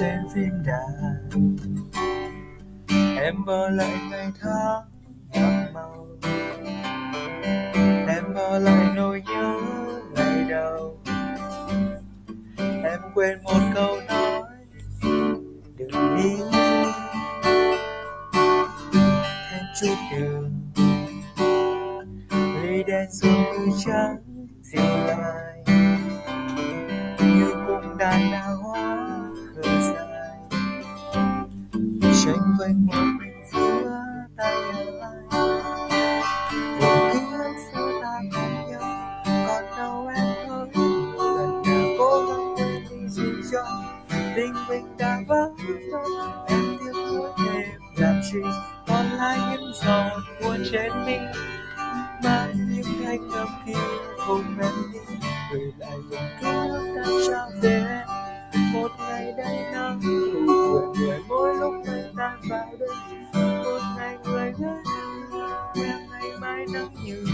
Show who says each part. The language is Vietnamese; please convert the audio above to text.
Speaker 1: xem phim đàn em mơ lại ngày tháng nhạt màu. Em mơ lại nỗi nhớ ngày đầu. Em quên một câu nói, đừng đi thêm chút đường ly đen xuống như trắng dịu lại. Tranh vênh một mình giữa tay ai vùng ký ức xưa ta cùng nhau, còn đâu em ơi lần nào cố gắng quên đi dù cho tình mình đã vỡ tan em tiếc nuối thêm làm chi còn lại những giọt buồn trên mi mang những thanh âm kia hôn em đi. Về lại những ký ức đã trao về, một ngày đầy nắng buồn người mỗi lúc mây tan vào đêm một ngày người ngỡ em ngày mai nắng như